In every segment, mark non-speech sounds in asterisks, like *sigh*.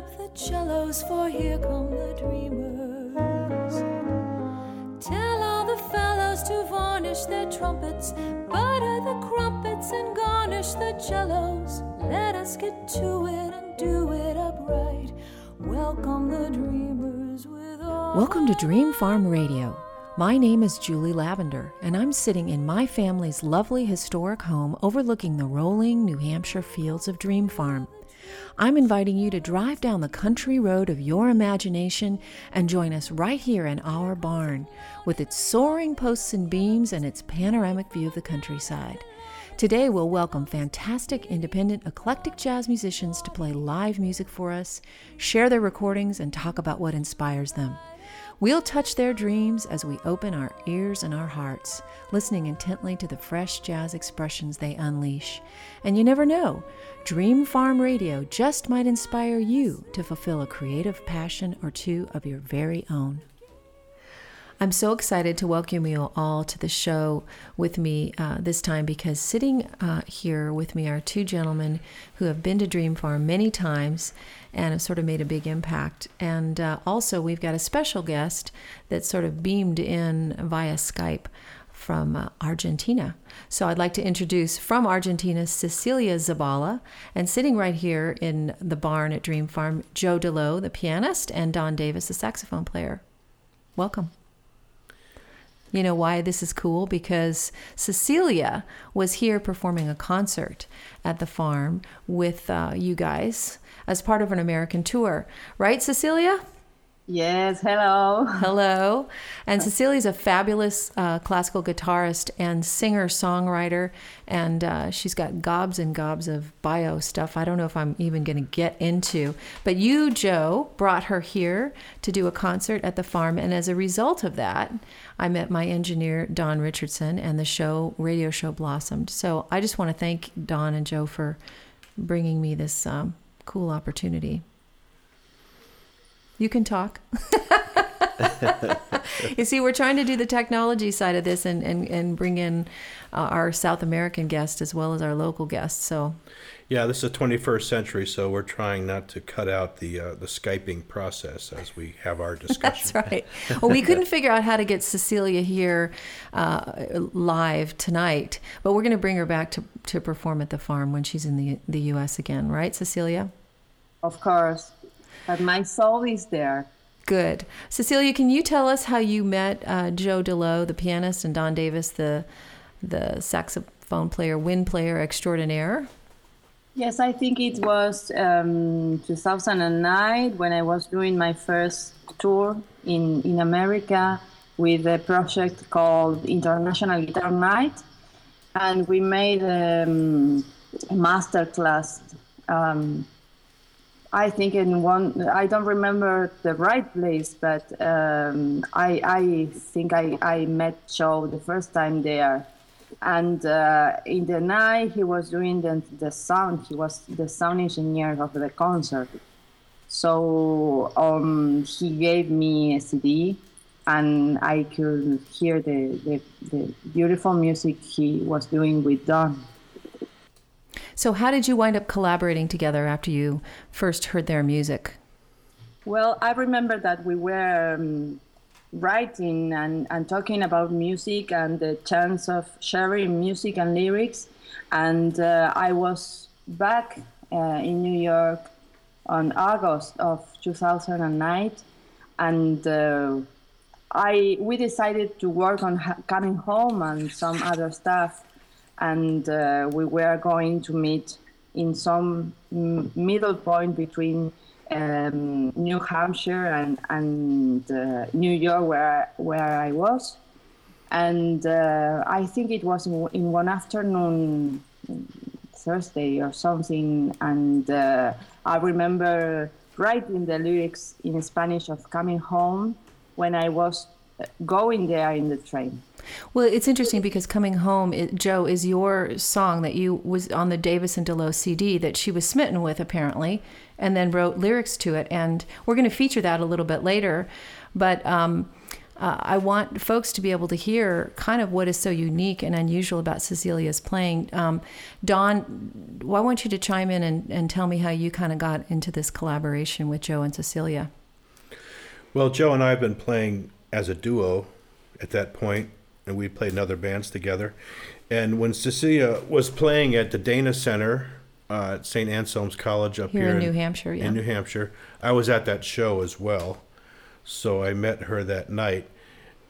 Up the cellos, for here come the dreamers. Tell all the fellows to varnish their trumpets, butter the crumpets, and garnish the cellos. Let us get to it and do it upright. Welcome the dreamers with all. Welcome to Dream Farm Radio. My name is Julie Lavender, and I'm sitting in my family's lovely historic home overlooking the rolling New Hampshire fields of Dream Farm. I'm inviting you to drive down the country road of your imagination and join us right here in our barn with its soaring posts and beams and its panoramic view of the countryside. Today, we'll welcome fantastic, independent, eclectic jazz musicians to play live music for us, share their recordings, and talk about what inspires them. We'll touch their dreams as we open our ears and our hearts, listening intently to the fresh jazz expressions they unleash. And you never know, Dream Farm Radio just might inspire you to fulfill a creative passion or two of your very own. I'm so excited to welcome you all to the show with me uh, this time because sitting uh, here with me are two gentlemen who have been to Dream Farm many times and have sort of made a big impact. And uh, also, we've got a special guest that sort of beamed in via Skype from uh, Argentina. So I'd like to introduce from Argentina Cecilia Zabala, and sitting right here in the barn at Dream Farm, Joe DeLo, the pianist, and Don Davis, the saxophone player. Welcome. You know why this is cool? Because Cecilia was here performing a concert at the farm with uh, you guys as part of an American tour. Right, Cecilia? Yes, hello. Hello. And Cecilia's a fabulous uh, classical guitarist and singer songwriter, and uh, she's got gobs and gobs of bio stuff. I don't know if I'm even going to get into. But you, Joe, brought her here to do a concert at the farm, and as a result of that, I met my engineer, Don Richardson, and the show, radio show, blossomed. So I just want to thank Don and Joe for bringing me this um, cool opportunity. You can talk. *laughs* *laughs* you see, we're trying to do the technology side of this and, and, and bring in uh, our South American guests as well as our local guests. So, yeah, this is the 21st century, so we're trying not to cut out the uh, the skyping process as we have our *laughs* discussion. That's right. Well, we couldn't figure out how to get Cecilia here uh, live tonight, but we're going to bring her back to, to perform at the farm when she's in the the U.S. again, right, Cecilia? Of course but my soul is there. Good. Cecilia, can you tell us how you met uh, Joe DeLo, the pianist, and Don Davis, the the saxophone player, wind player extraordinaire? Yes, I think it was um, 2009 when I was doing my first tour in, in America with a project called International Guitar Night. And we made um, a master class um, I think in one, I don't remember the right place, but um, I, I think I, I met Joe the first time there. And uh, in the night, he was doing the, the sound, he was the sound engineer of the concert. So um, he gave me a CD, and I could hear the, the, the beautiful music he was doing with Don. So, how did you wind up collaborating together after you first heard their music? Well, I remember that we were um, writing and, and talking about music and the chance of sharing music and lyrics. And uh, I was back uh, in New York on August of 2009, and uh, I we decided to work on ha- coming home and some other stuff, and uh, we were going to meet in some m- middle point between um, New Hampshire and and uh, New York, where where I was, and uh, I think it was in, in one afternoon, Thursday or something, and uh, I remember writing the lyrics in Spanish of coming home when I was going there in the train. Well, it's interesting because coming home, it, Joe, is your song that you was on the Davis and DeLow CD that she was smitten with apparently, and then wrote lyrics to it. And we're going to feature that a little bit later, but. Um, uh, I want folks to be able to hear kind of what is so unique and unusual about Cecilia's playing. Um, Don, well, I want you to chime in and, and tell me how you kind of got into this collaboration with Joe and Cecilia. Well, Joe and I have been playing as a duo at that point, and we played in other bands together. And when Cecilia was playing at the Dana Center uh, at St. Anselm's College up Here here, in New Hampshire, yeah. in New Hampshire, I was at that show as well. So I met her that night.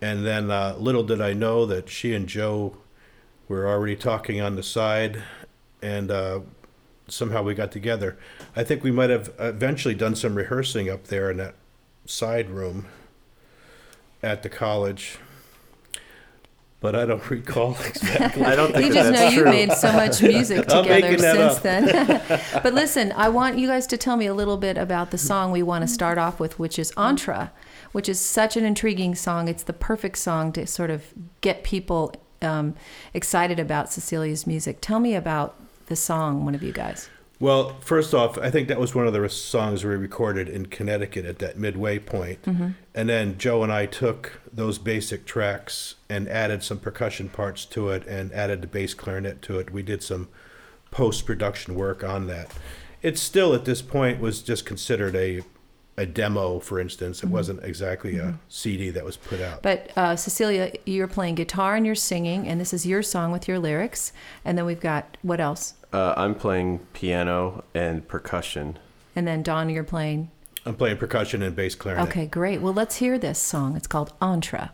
And then uh, little did I know that she and Joe were already talking on the side, and uh, somehow we got together. I think we might have eventually done some rehearsing up there in that side room at the college. But I don't *laughs* recall exactly. I don't think You think just that know that's you true. made so much music *laughs* together since up. then. *laughs* but listen, I want you guys to tell me a little bit about the song we want to start off with, which is Entra, which is such an intriguing song. It's the perfect song to sort of get people um, excited about Cecilia's music. Tell me about the song, one of you guys. Well, first off, I think that was one of the songs we recorded in Connecticut at that midway point. Mm-hmm. And then Joe and I took those basic tracks and added some percussion parts to it and added the bass clarinet to it. We did some post production work on that. It still, at this point, was just considered a a demo, for instance. It mm-hmm. wasn't exactly a mm-hmm. CD that was put out. But uh, Cecilia, you're playing guitar and you're singing, and this is your song with your lyrics. And then we've got what else? Uh, I'm playing piano and percussion. And then Don, you're playing. I'm playing percussion and bass clarinet. Okay, great. Well, let's hear this song. It's called Entra.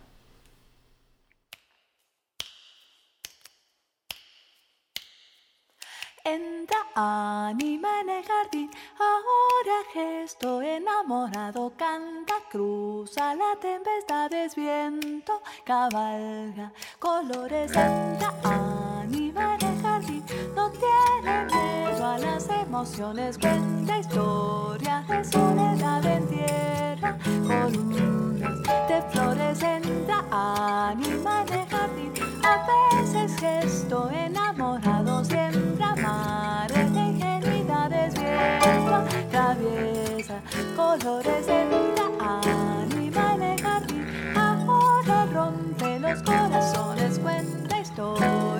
Entra anima en el jardín, ahora que estoy enamorado, canta, cruza la tempestad, es viento, cabalga, colores, entra anima en el jardín, no tiene miedo a las emociones, cuenta historia de soledad en tierra, columnas de flores, entra anima en el jardín, a veces gesto enamorado, siembra mares de ingenuidades, viento, traviesa, colores, entra anima en el jardín, ahora rompe los corazones, cuenta historia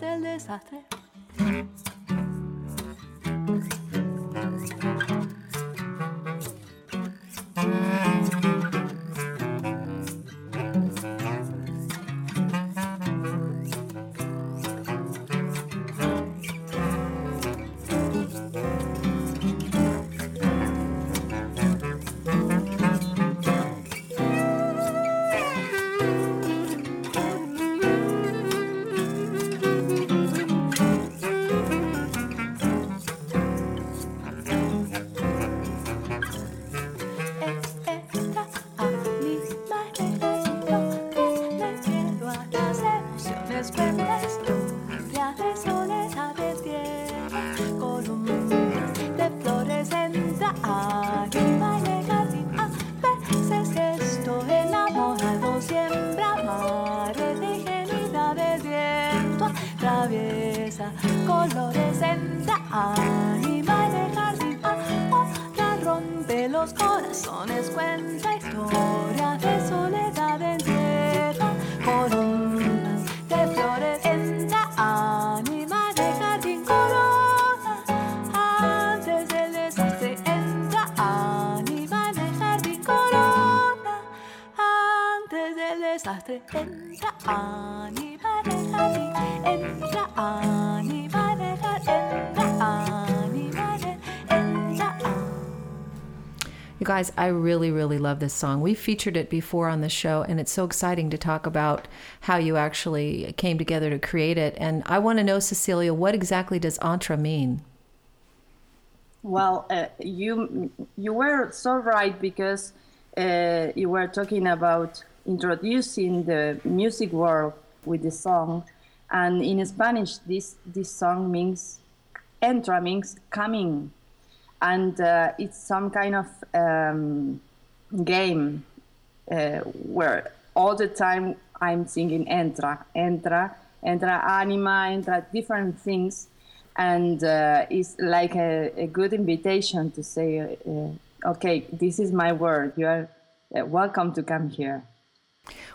del desastre. Guys, I really, really love this song. We featured it before on the show, and it's so exciting to talk about how you actually came together to create it. And I want to know, Cecilia, what exactly does entre mean? Well, uh, you you were so right because uh, you were talking about introducing the music world with the song, and in Spanish, this this song means entra means coming, and uh, it's some kind of um, game uh, where all the time I'm singing entra, entra, entra anima, entra different things, and uh, it's like a, a good invitation to say, uh, okay, this is my word. You are uh, welcome to come here.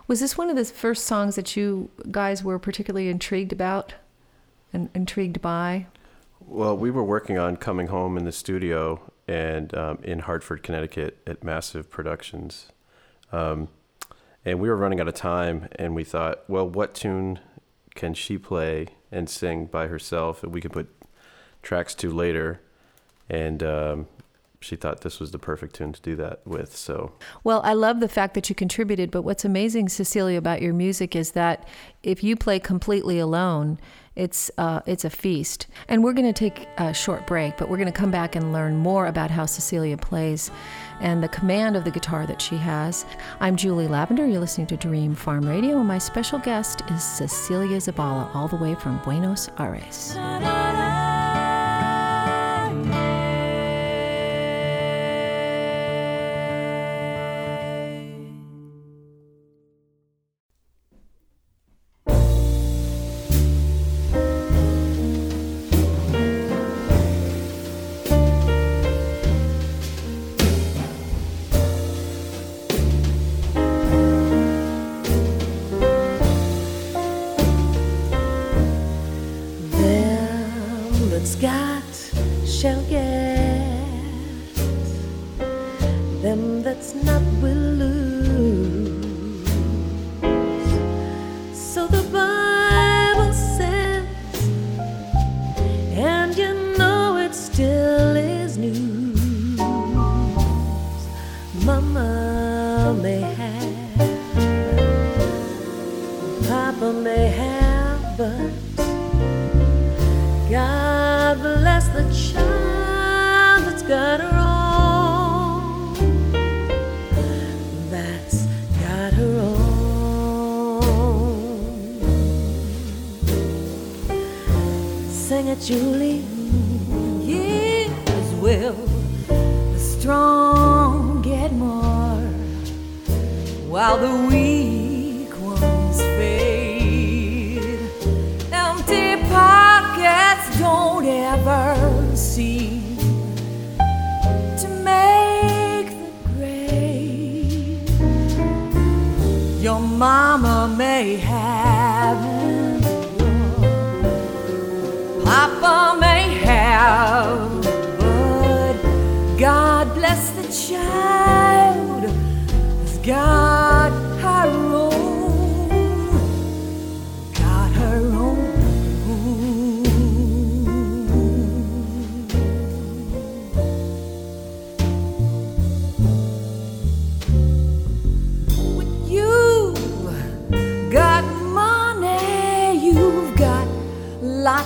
Was this one of the first songs that you guys were particularly intrigued about and intrigued by? Well, we were working on coming home in the studio and um, in Hartford, Connecticut, at Massive Productions, um, and we were running out of time. And we thought, well, what tune can she play and sing by herself, and we could put tracks to later? And um, she thought this was the perfect tune to do that with. So Well, I love the fact that you contributed, but what's amazing, Cecilia, about your music is that if you play completely alone, it's uh, it's a feast. And we're going to take a short break, but we're going to come back and learn more about how Cecilia plays and the command of the guitar that she has. I'm Julie Lavender. You're listening to Dream Farm Radio, and my special guest is Cecilia Zabala, all the way from Buenos Aires. Sing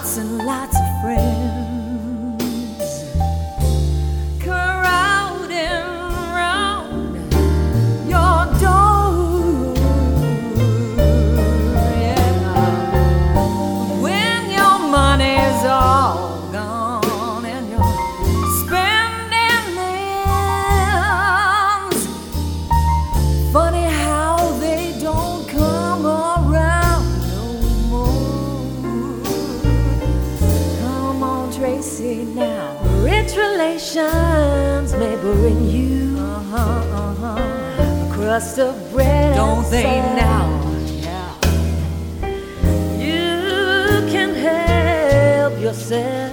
lots and lots of friends crust of bread. Don't they and now? You can help yourself,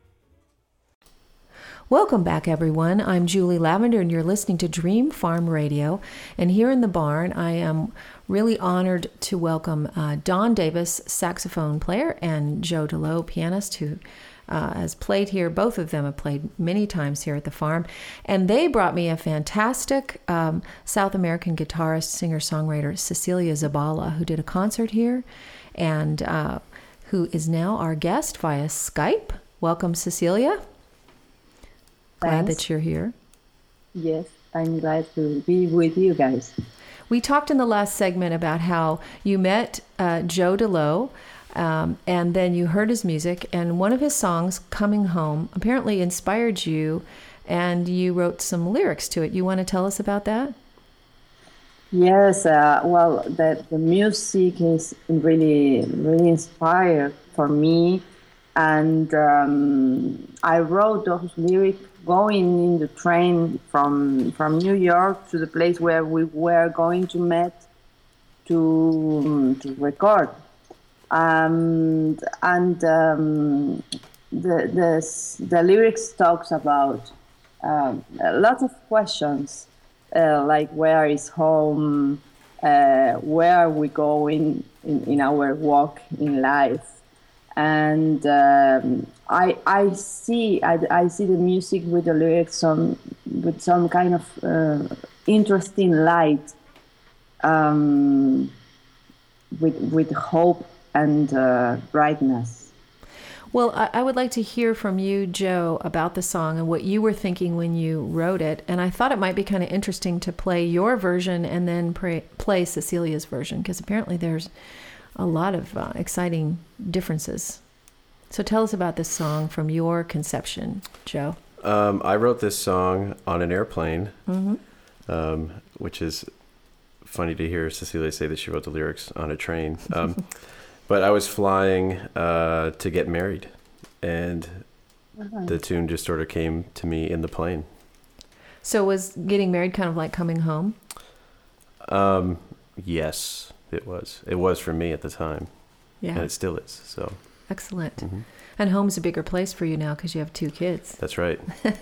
Welcome back, everyone. I'm Julie Lavender, and you're listening to Dream Farm Radio. And here in the barn, I am really honored to welcome uh, Don Davis, saxophone player, and Joe DeLoe, pianist, who uh, has played here. Both of them have played many times here at the farm. And they brought me a fantastic um, South American guitarist, singer songwriter, Cecilia Zabala, who did a concert here and uh, who is now our guest via Skype. Welcome, Cecilia. Glad Thanks. that you're here. Yes, I'm glad to be with you guys. We talked in the last segment about how you met uh, Joe DeLo. um, and then you heard his music, and one of his songs, "Coming Home," apparently inspired you, and you wrote some lyrics to it. You want to tell us about that? Yes, uh, well, the, the music is really, really inspired for me and um, I wrote those lyrics going in the train from from New York to the place where we were going to meet to to record, um, and um, the the the lyrics talks about um, a lot of questions uh, like where is home, uh, where are we going in, in our walk in life? And um, I I see I, I see the music with the lyrics some with some kind of uh, interesting light, um, with with hope and uh, brightness. Well, I, I would like to hear from you, Joe, about the song and what you were thinking when you wrote it. And I thought it might be kind of interesting to play your version and then play, play Cecilia's version because apparently there's a lot of uh, exciting differences. So tell us about this song from your conception, Joe. Um, I wrote this song on an airplane, Mm-hmm. um, which is funny to hear Cecilia say that she wrote the lyrics on a train. Um, *laughs* but I was flying uh, to get married, and the tune just sort of came to me in the plane. So was getting married kind of like coming home? Um, yes, it was. It was for me at the time, Yeah. and it still is. So Excellent. Mhm. And home's a bigger place for you now because you have two kids. that's right. *laughs*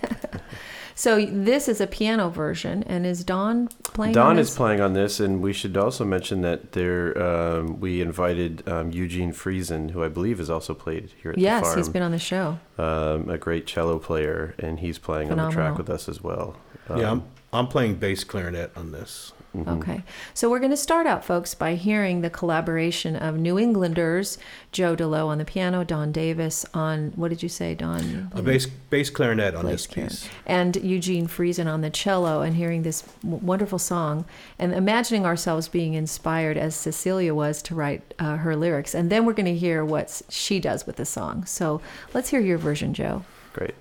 So this is a piano version, and is Don playing? Don on is this? playing on this, and we should also mention that there um, we invited um, Eugene Friesen, who I believe has also played here at the Yes, he's been on the show. um, a great cello player, and he's playing on the track with us as well. yeah, Um, I'm, I'm playing bass clarinet on this. Mhm. Okay. So we're going to start out, folks, by hearing the collaboration of New Englanders, Joe DeLoe on the piano, Don Davis on, what did you say, Don? A bass bass clarinet on Bass this clarinet. piece. And Eugene Friesen on the cello, and hearing this wonderful song, and imagining ourselves being inspired as Cecilia was to write uh, her lyrics. And then we're going to hear what she does with the song. So let's hear your version, Joe. Great.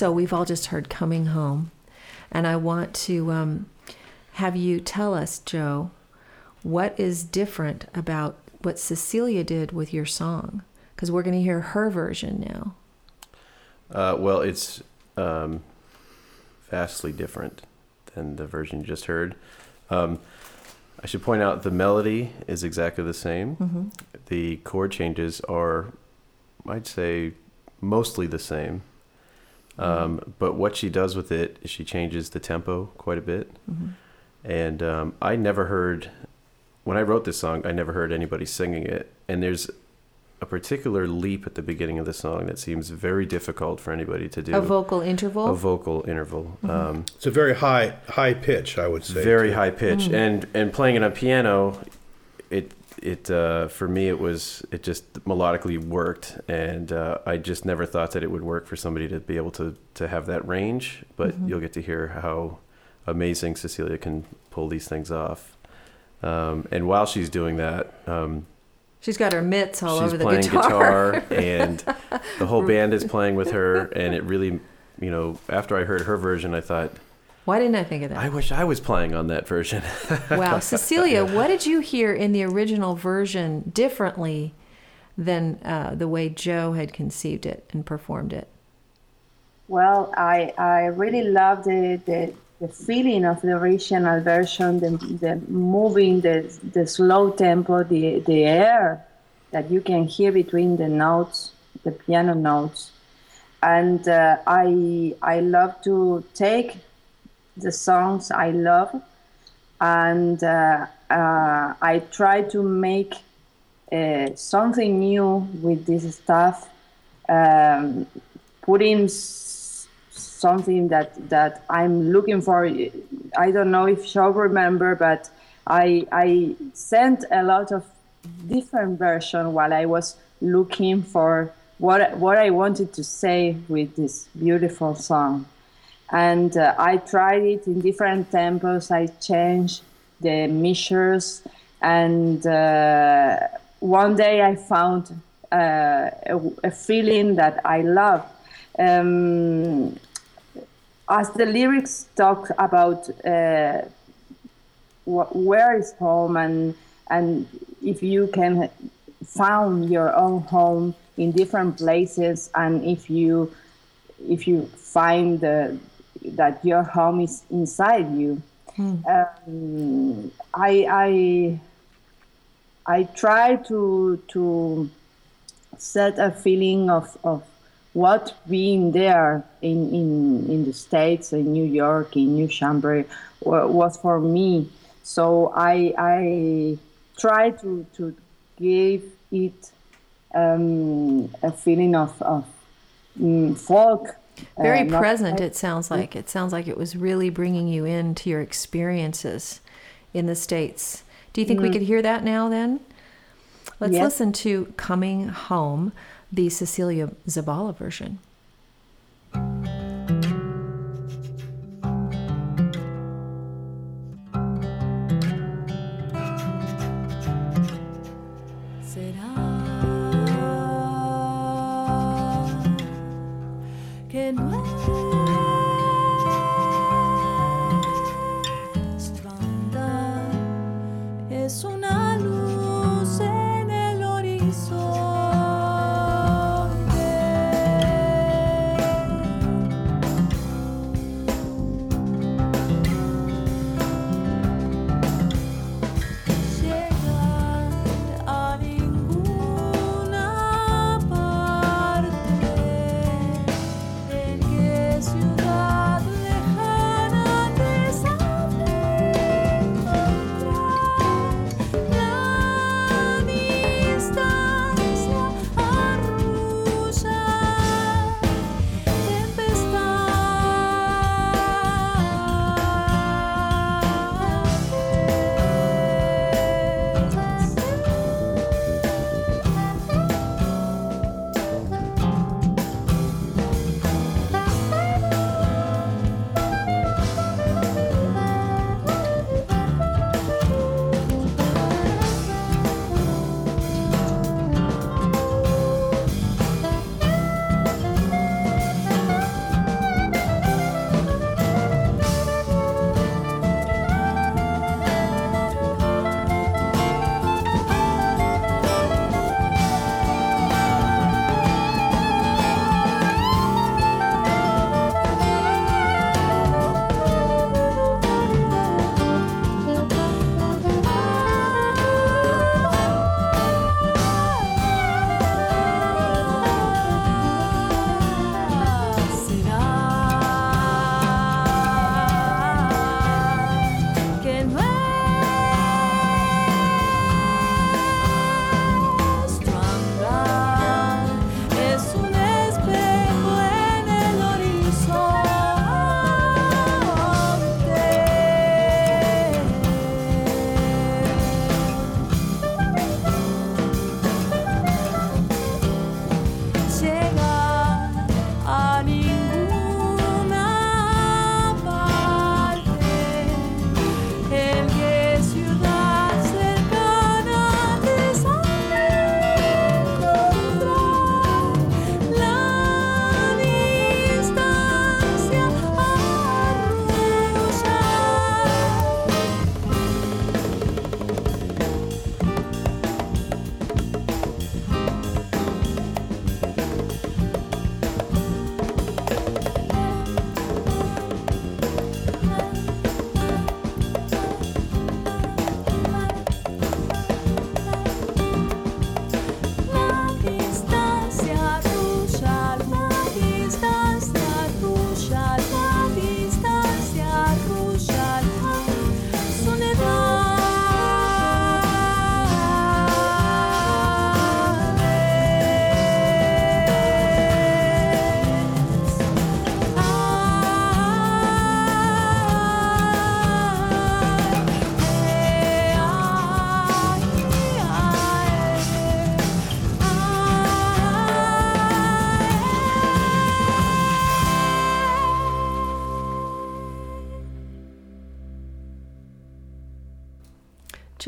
So we've all just heard Coming Home. And I want to um, have you tell us, Joe, what is different about what Cecilia did with your song? Because we're going to hear her version now. Uh, well, it's um, vastly different than the version you just heard. Um, I should point out the melody is exactly the same. Mm-hmm. The chord changes are, I'd say, mostly the same. Um, but what she does with it is she changes the tempo quite a bit. Mm-hmm. And um, I never heard, when I wrote this song, I never heard anybody singing it. And there's a particular leap at the beginning of the song that seems very difficult for anybody to do. A vocal interval? A vocal interval. Um, It's a very high high pitch, I would say. very too. high pitch and and playing it on piano it it uh, for me it was it just melodically worked and uh, I just never thought that it would work for somebody to be able to to have that range but you'll get to hear how amazing Cecilia can pull these things off um, and while she's doing that um, She's got her mitts all over the playing guitar. and the whole *laughs* band is playing with her and it really you know after I heard her version I thought Why didn't I think of that? I wish I was playing on that version *laughs* Wow. Cecilia, what did you hear in the original version differently than uh, the way Joe had conceived it and performed it? Well, I I really love the the, the feeling of the original version, the, the moving, the the slow tempo, the the air that you can hear between the notes, the piano notes, and uh, I I love to take the songs I love, and uh, uh, I try to make uh, something new with this stuff. Um, putting s- something that that I'm looking for. I don't know if you'll remember, but I I sent a lot of different version while I was looking for what what I wanted to say with this beautiful song. And uh, I tried it in different tempos. I changed the measures, and uh, one day I found uh, a, a feeling that I love. Um, as the lyrics talk about uh, wh- where is home and and if you can found your own home in different places and if you if you find the, that your home is inside you um, I, I I try to to set a feeling of, of what being there in, in, in the States, in New York, in New Hampshire, was for me. So I, I try to, to give it um, a feeling of, of mm, folk. Uh, Very not- present, it sounds like. It sounds like it was really bringing you into your experiences in the States. Do you think we could hear that now then? Let's Yes. listen to Coming Home, the Cecilia Zabala version.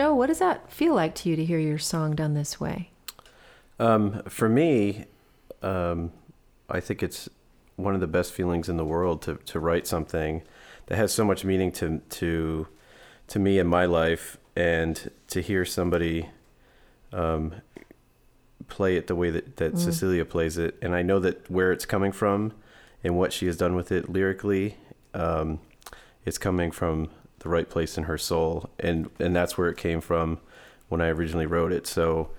Joe, what does that feel like to you to hear your song done this way? Um, for me, um, I think it's one of the best feelings in the world to, to write something that has so much meaning to to to me in my life, and to hear somebody um, play it the way that, that Cecilia plays it, and I know that where it's coming from and what she has done with it lyrically, um, it's coming from the right place in her soul, and and that's where it came from when I originally wrote it. So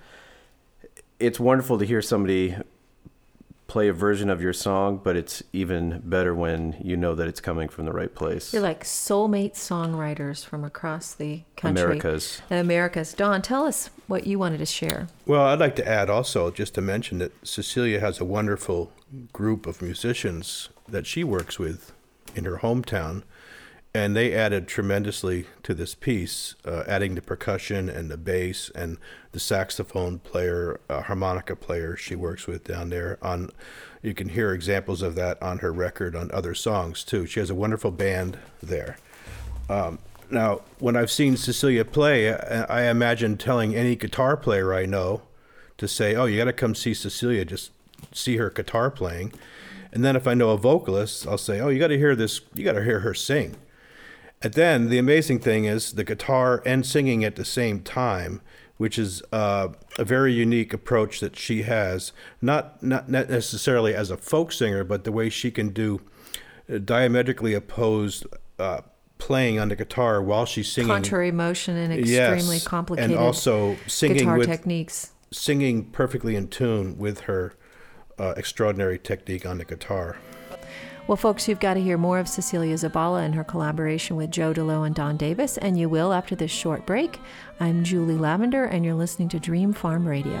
it's wonderful to hear somebody play a version of your song, but it's even better when you know that it's coming from the right place. You're like soulmate songwriters from across the country. Americas. The Americas. Don, tell us what you wanted to share. Well, I'd like to add also, just to mention that Cecilia has a wonderful group of musicians that she works with in her hometown, and they added tremendously to this piece, uh, adding the percussion and the bass and the saxophone player, uh, harmonica player she works with down there. On, you can hear examples of that on her record on other songs too. She has a wonderful band there. Um, now, when I've seen Cecilia play, I, I imagine telling any guitar player I know to say, "Oh, you got to come see Cecilia. Just see her guitar playing." And then if I know a vocalist, I'll say, "Oh, you got to hear this. You got to hear her sing." And then the amazing thing is the guitar and singing at the same time, which is uh, a very unique approach that she has. Not not not necessarily as a folk singer, but the way she can do uh, diametrically opposed uh, playing on the guitar while she's singing. Contrary motion and extremely Yes, complicated and also singing guitar with techniques. singing perfectly in tune with her uh, extraordinary technique on the guitar. Well, folks, you've got to hear more of Cecilia Zabala and her collaboration with Joe Deleault and Don Davis, and you will after this short break. I'm Julie Lavender, and you're listening to Dream Farm Radio.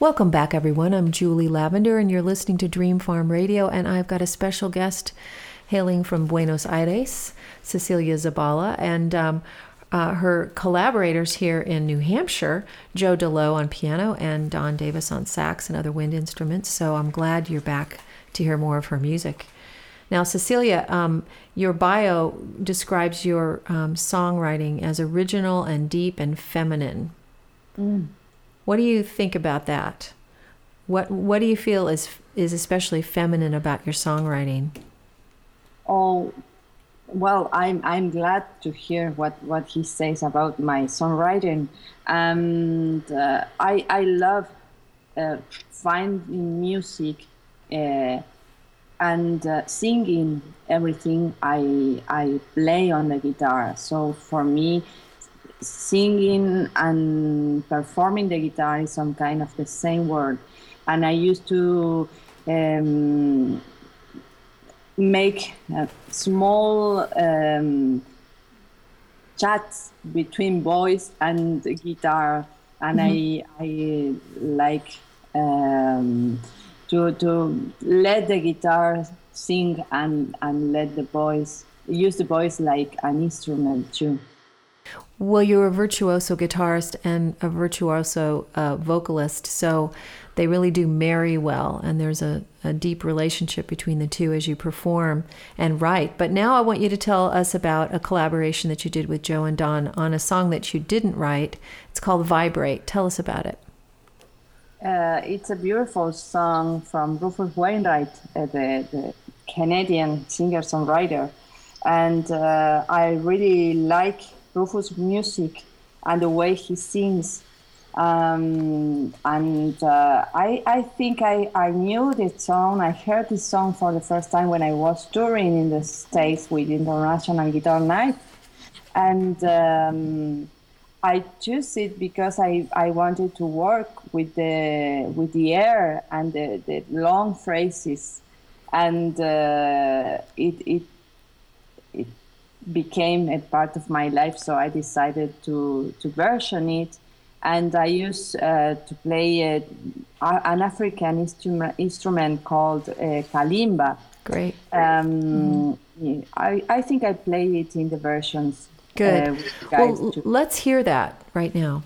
Welcome back, everyone. I'm Julie Lavender, and you're listening to Dream Farm Radio, and I've got a special guest hailing from Buenos Aires, Cecilia Zabala, and um, uh, her collaborators here in New Hampshire, Joe Deleault on piano and Don Davis on sax and other wind instruments. So I'm glad you're back to hear more of her music. Now, Cecilia, um, your bio describes your um, songwriting as original and deep and feminine. Mm. What do you think about that? What What do you feel is is especially feminine about your songwriting? Oh, well, I'm I'm glad to hear what, what he says about my songwriting, and uh, I I love uh, finding music uh, and uh, singing everything I I play on the guitar. So for me, singing and performing the guitar is some kind of the same word, and I used to. Um, make small um, chats between voice and guitar, and mm-hmm. I I like um, to to let the guitar sing and and let the voice use the voice like an instrument too. Well, you're a virtuoso guitarist and a virtuoso uh, vocalist, so they really do marry well, and there's a, a deep relationship between the two as you perform and write. But now I want you to tell us about a collaboration that you did with Joe and Don on a song that you didn't write. It's called Vibrate. Tell us about it. Uh, it's a beautiful song from Rufus Wainwright, uh, the, the, Canadian singer songwriter. And uh, I really like Rufus' music and the way he sings um, and uh, I, I think I, I knew this song. I heard this song for the first time when I was touring in the States with International Guitar Night. And um, I chose it because I, I wanted to work with the, with the air and the, the long phrases. And uh, it, it, it became a part of my life, so I decided to, to version it and I used uh, to play a, an African instrument, instrument called uh, kalimba. Great. Um, mm. I, I think I play it in the versions. Good. Uh, well, too. let's hear that right now.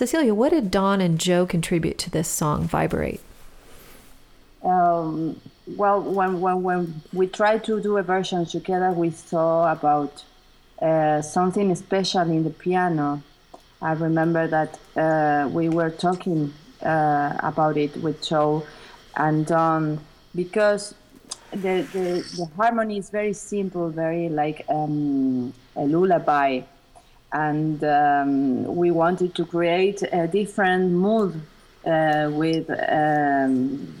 Cecilia, what did Don and Joe contribute to this song, Vibrate? Um, well, when, when, when we tried to do a version together, we thought about uh, something special in the piano. I remember that uh, we were talking uh, about it with Joe and Don because the, the, the harmony is very simple, very like um, a lullaby. And um, we wanted to create a different mood uh, with um,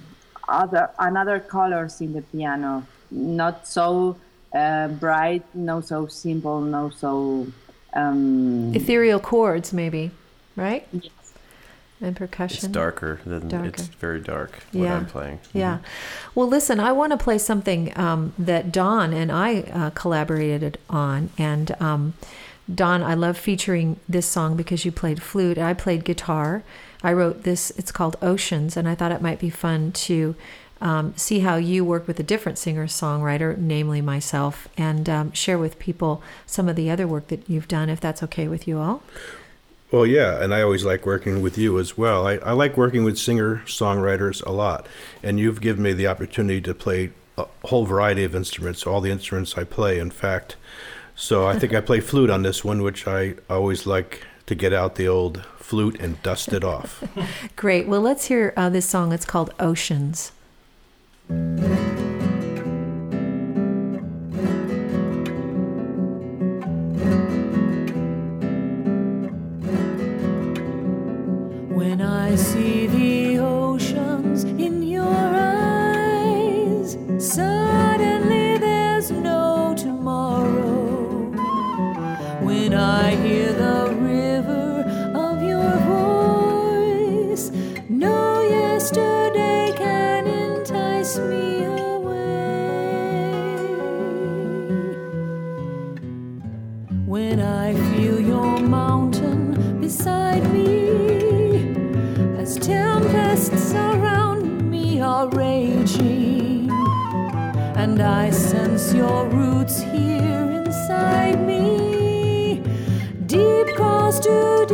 other another colors in the piano, not so uh, bright, no so simple, no so um, ethereal chords, maybe, right? Yes. And percussion. It's darker than Darker. it's very dark what Yeah. I'm playing. Yeah. Well, listen, I want to play something um, that Don and I uh, collaborated on. And um, Don, I love featuring this song because you played flute. I played guitar. I wrote this, it's called Oceans, and I thought it might be fun to um, see how you work with a different singer songwriter, namely myself, and um, share with people some of the other work that you've done, if that's okay with you all. Well, yeah, and I always like working with you as well. I, I like working with singer songwriters a lot, and you've given me the opportunity to play a whole variety of instruments, all the instruments I play, in fact. So I think I play flute on this one, which I always like to get out the old flute and dust it off. *laughs* Great. Well, let's hear uh, this song. It's called Oceans. And I sense your roots here inside me. Deep calls to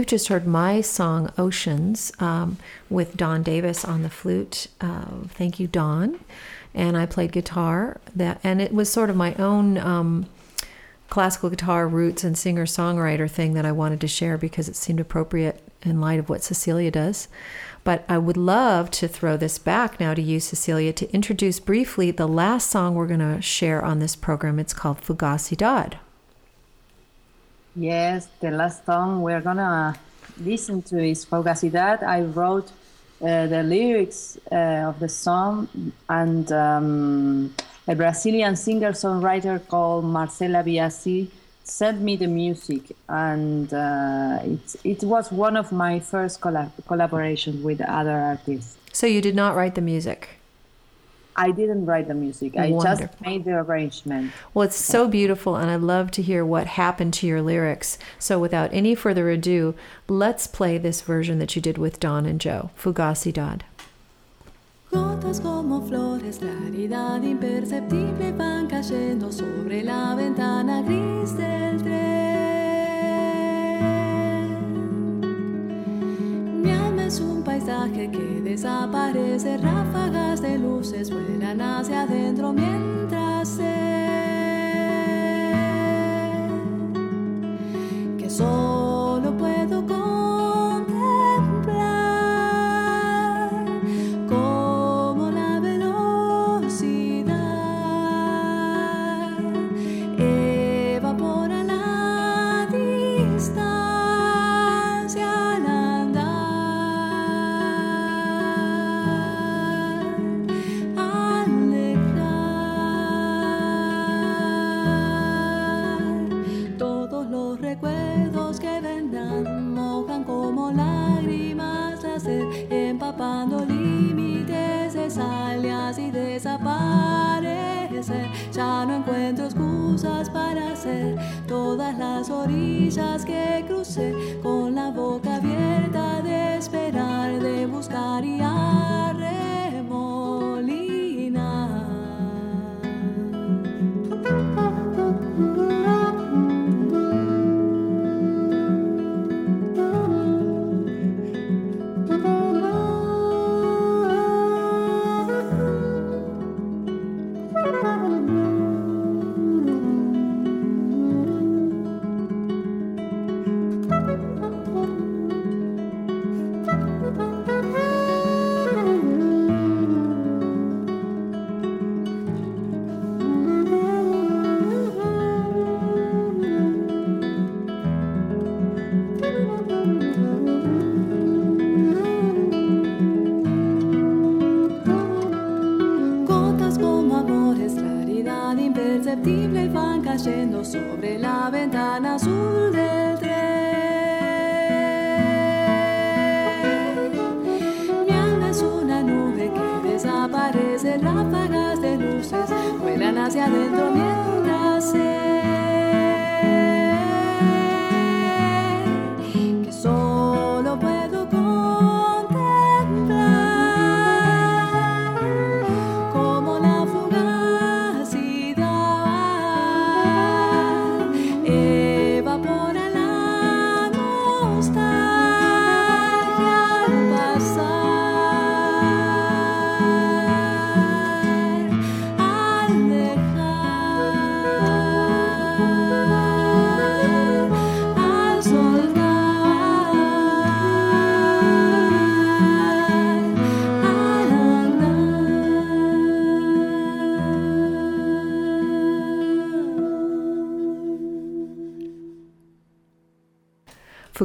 You've just heard my song Oceans um, with Don Davis on the flute. Uh, thank you, Don. And I played guitar. That and it was sort of my own um, classical guitar roots and singer songwriter thing that I wanted to share because it seemed appropriate in light of what Cecilia does. But I would love to throw this back now to you, Cecilia, to introduce briefly the last song we're going to share on this program. It's called Fugacidad. Yes, the last song we're to listen to is Fugacidad. I wrote uh, the lyrics uh, of the song, and um, a Brazilian singer songwriter called Marcela Biasi sent me the music, and uh, it, it was one of my first collab- collaborations with other artists. So you did not write the music? I didn't write the music. I Wonderful. just made the arrangement. Well, it's so beautiful, and I love to hear what happened to your lyrics. So, without any further ado, let's play this version that you did with Don and Joe, Fugacidad. Gotas como flores, claridad imperceptible van cayendo sobre la ventana gris del tren. Que desaparece, ráfagas de luces vuelan hacia adentro mientras que solo orillas que crucé con la boca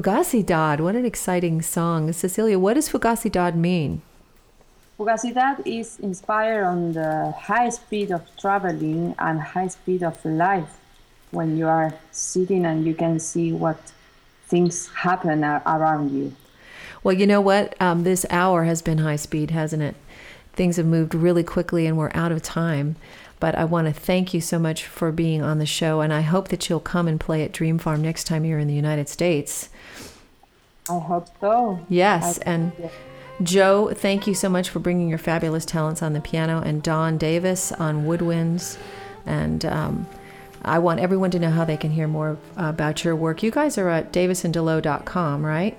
Fugacidad, what an exciting song. Cecilia, what does Fugacidad mean? Fugacidad is inspired on the high speed of traveling and high speed of life when you are sitting and you can see what things happen around you. Well, you know what? Um, this hour has been high speed, hasn't it? Things have moved really quickly and we're out of time. But I want to thank you so much for being on the show, and I hope that you'll come and play at Dream Farm next time you're in the United States. I hope so. Yes, I- and yeah. Joe, thank you so much for bringing your fabulous talents on the piano, and Don Davis on woodwinds. And um, I want everyone to know how they can hear more about your work. You guys are at davisanddeleault.com, right?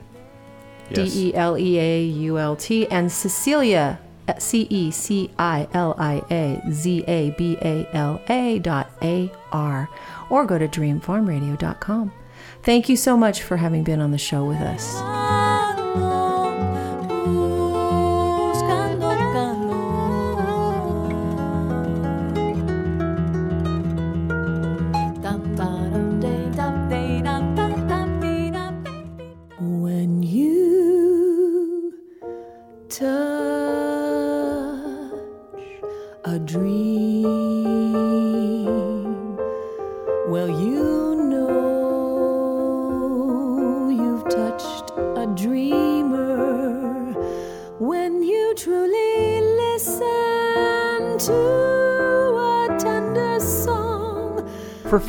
Yes. D E L E A U L T. And Cecilia, C E C I L I A Z A B A L A dot A R. Or go to dreamfarmradio.com. Thank you so much for having been on the show with us.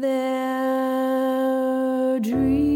their dreams.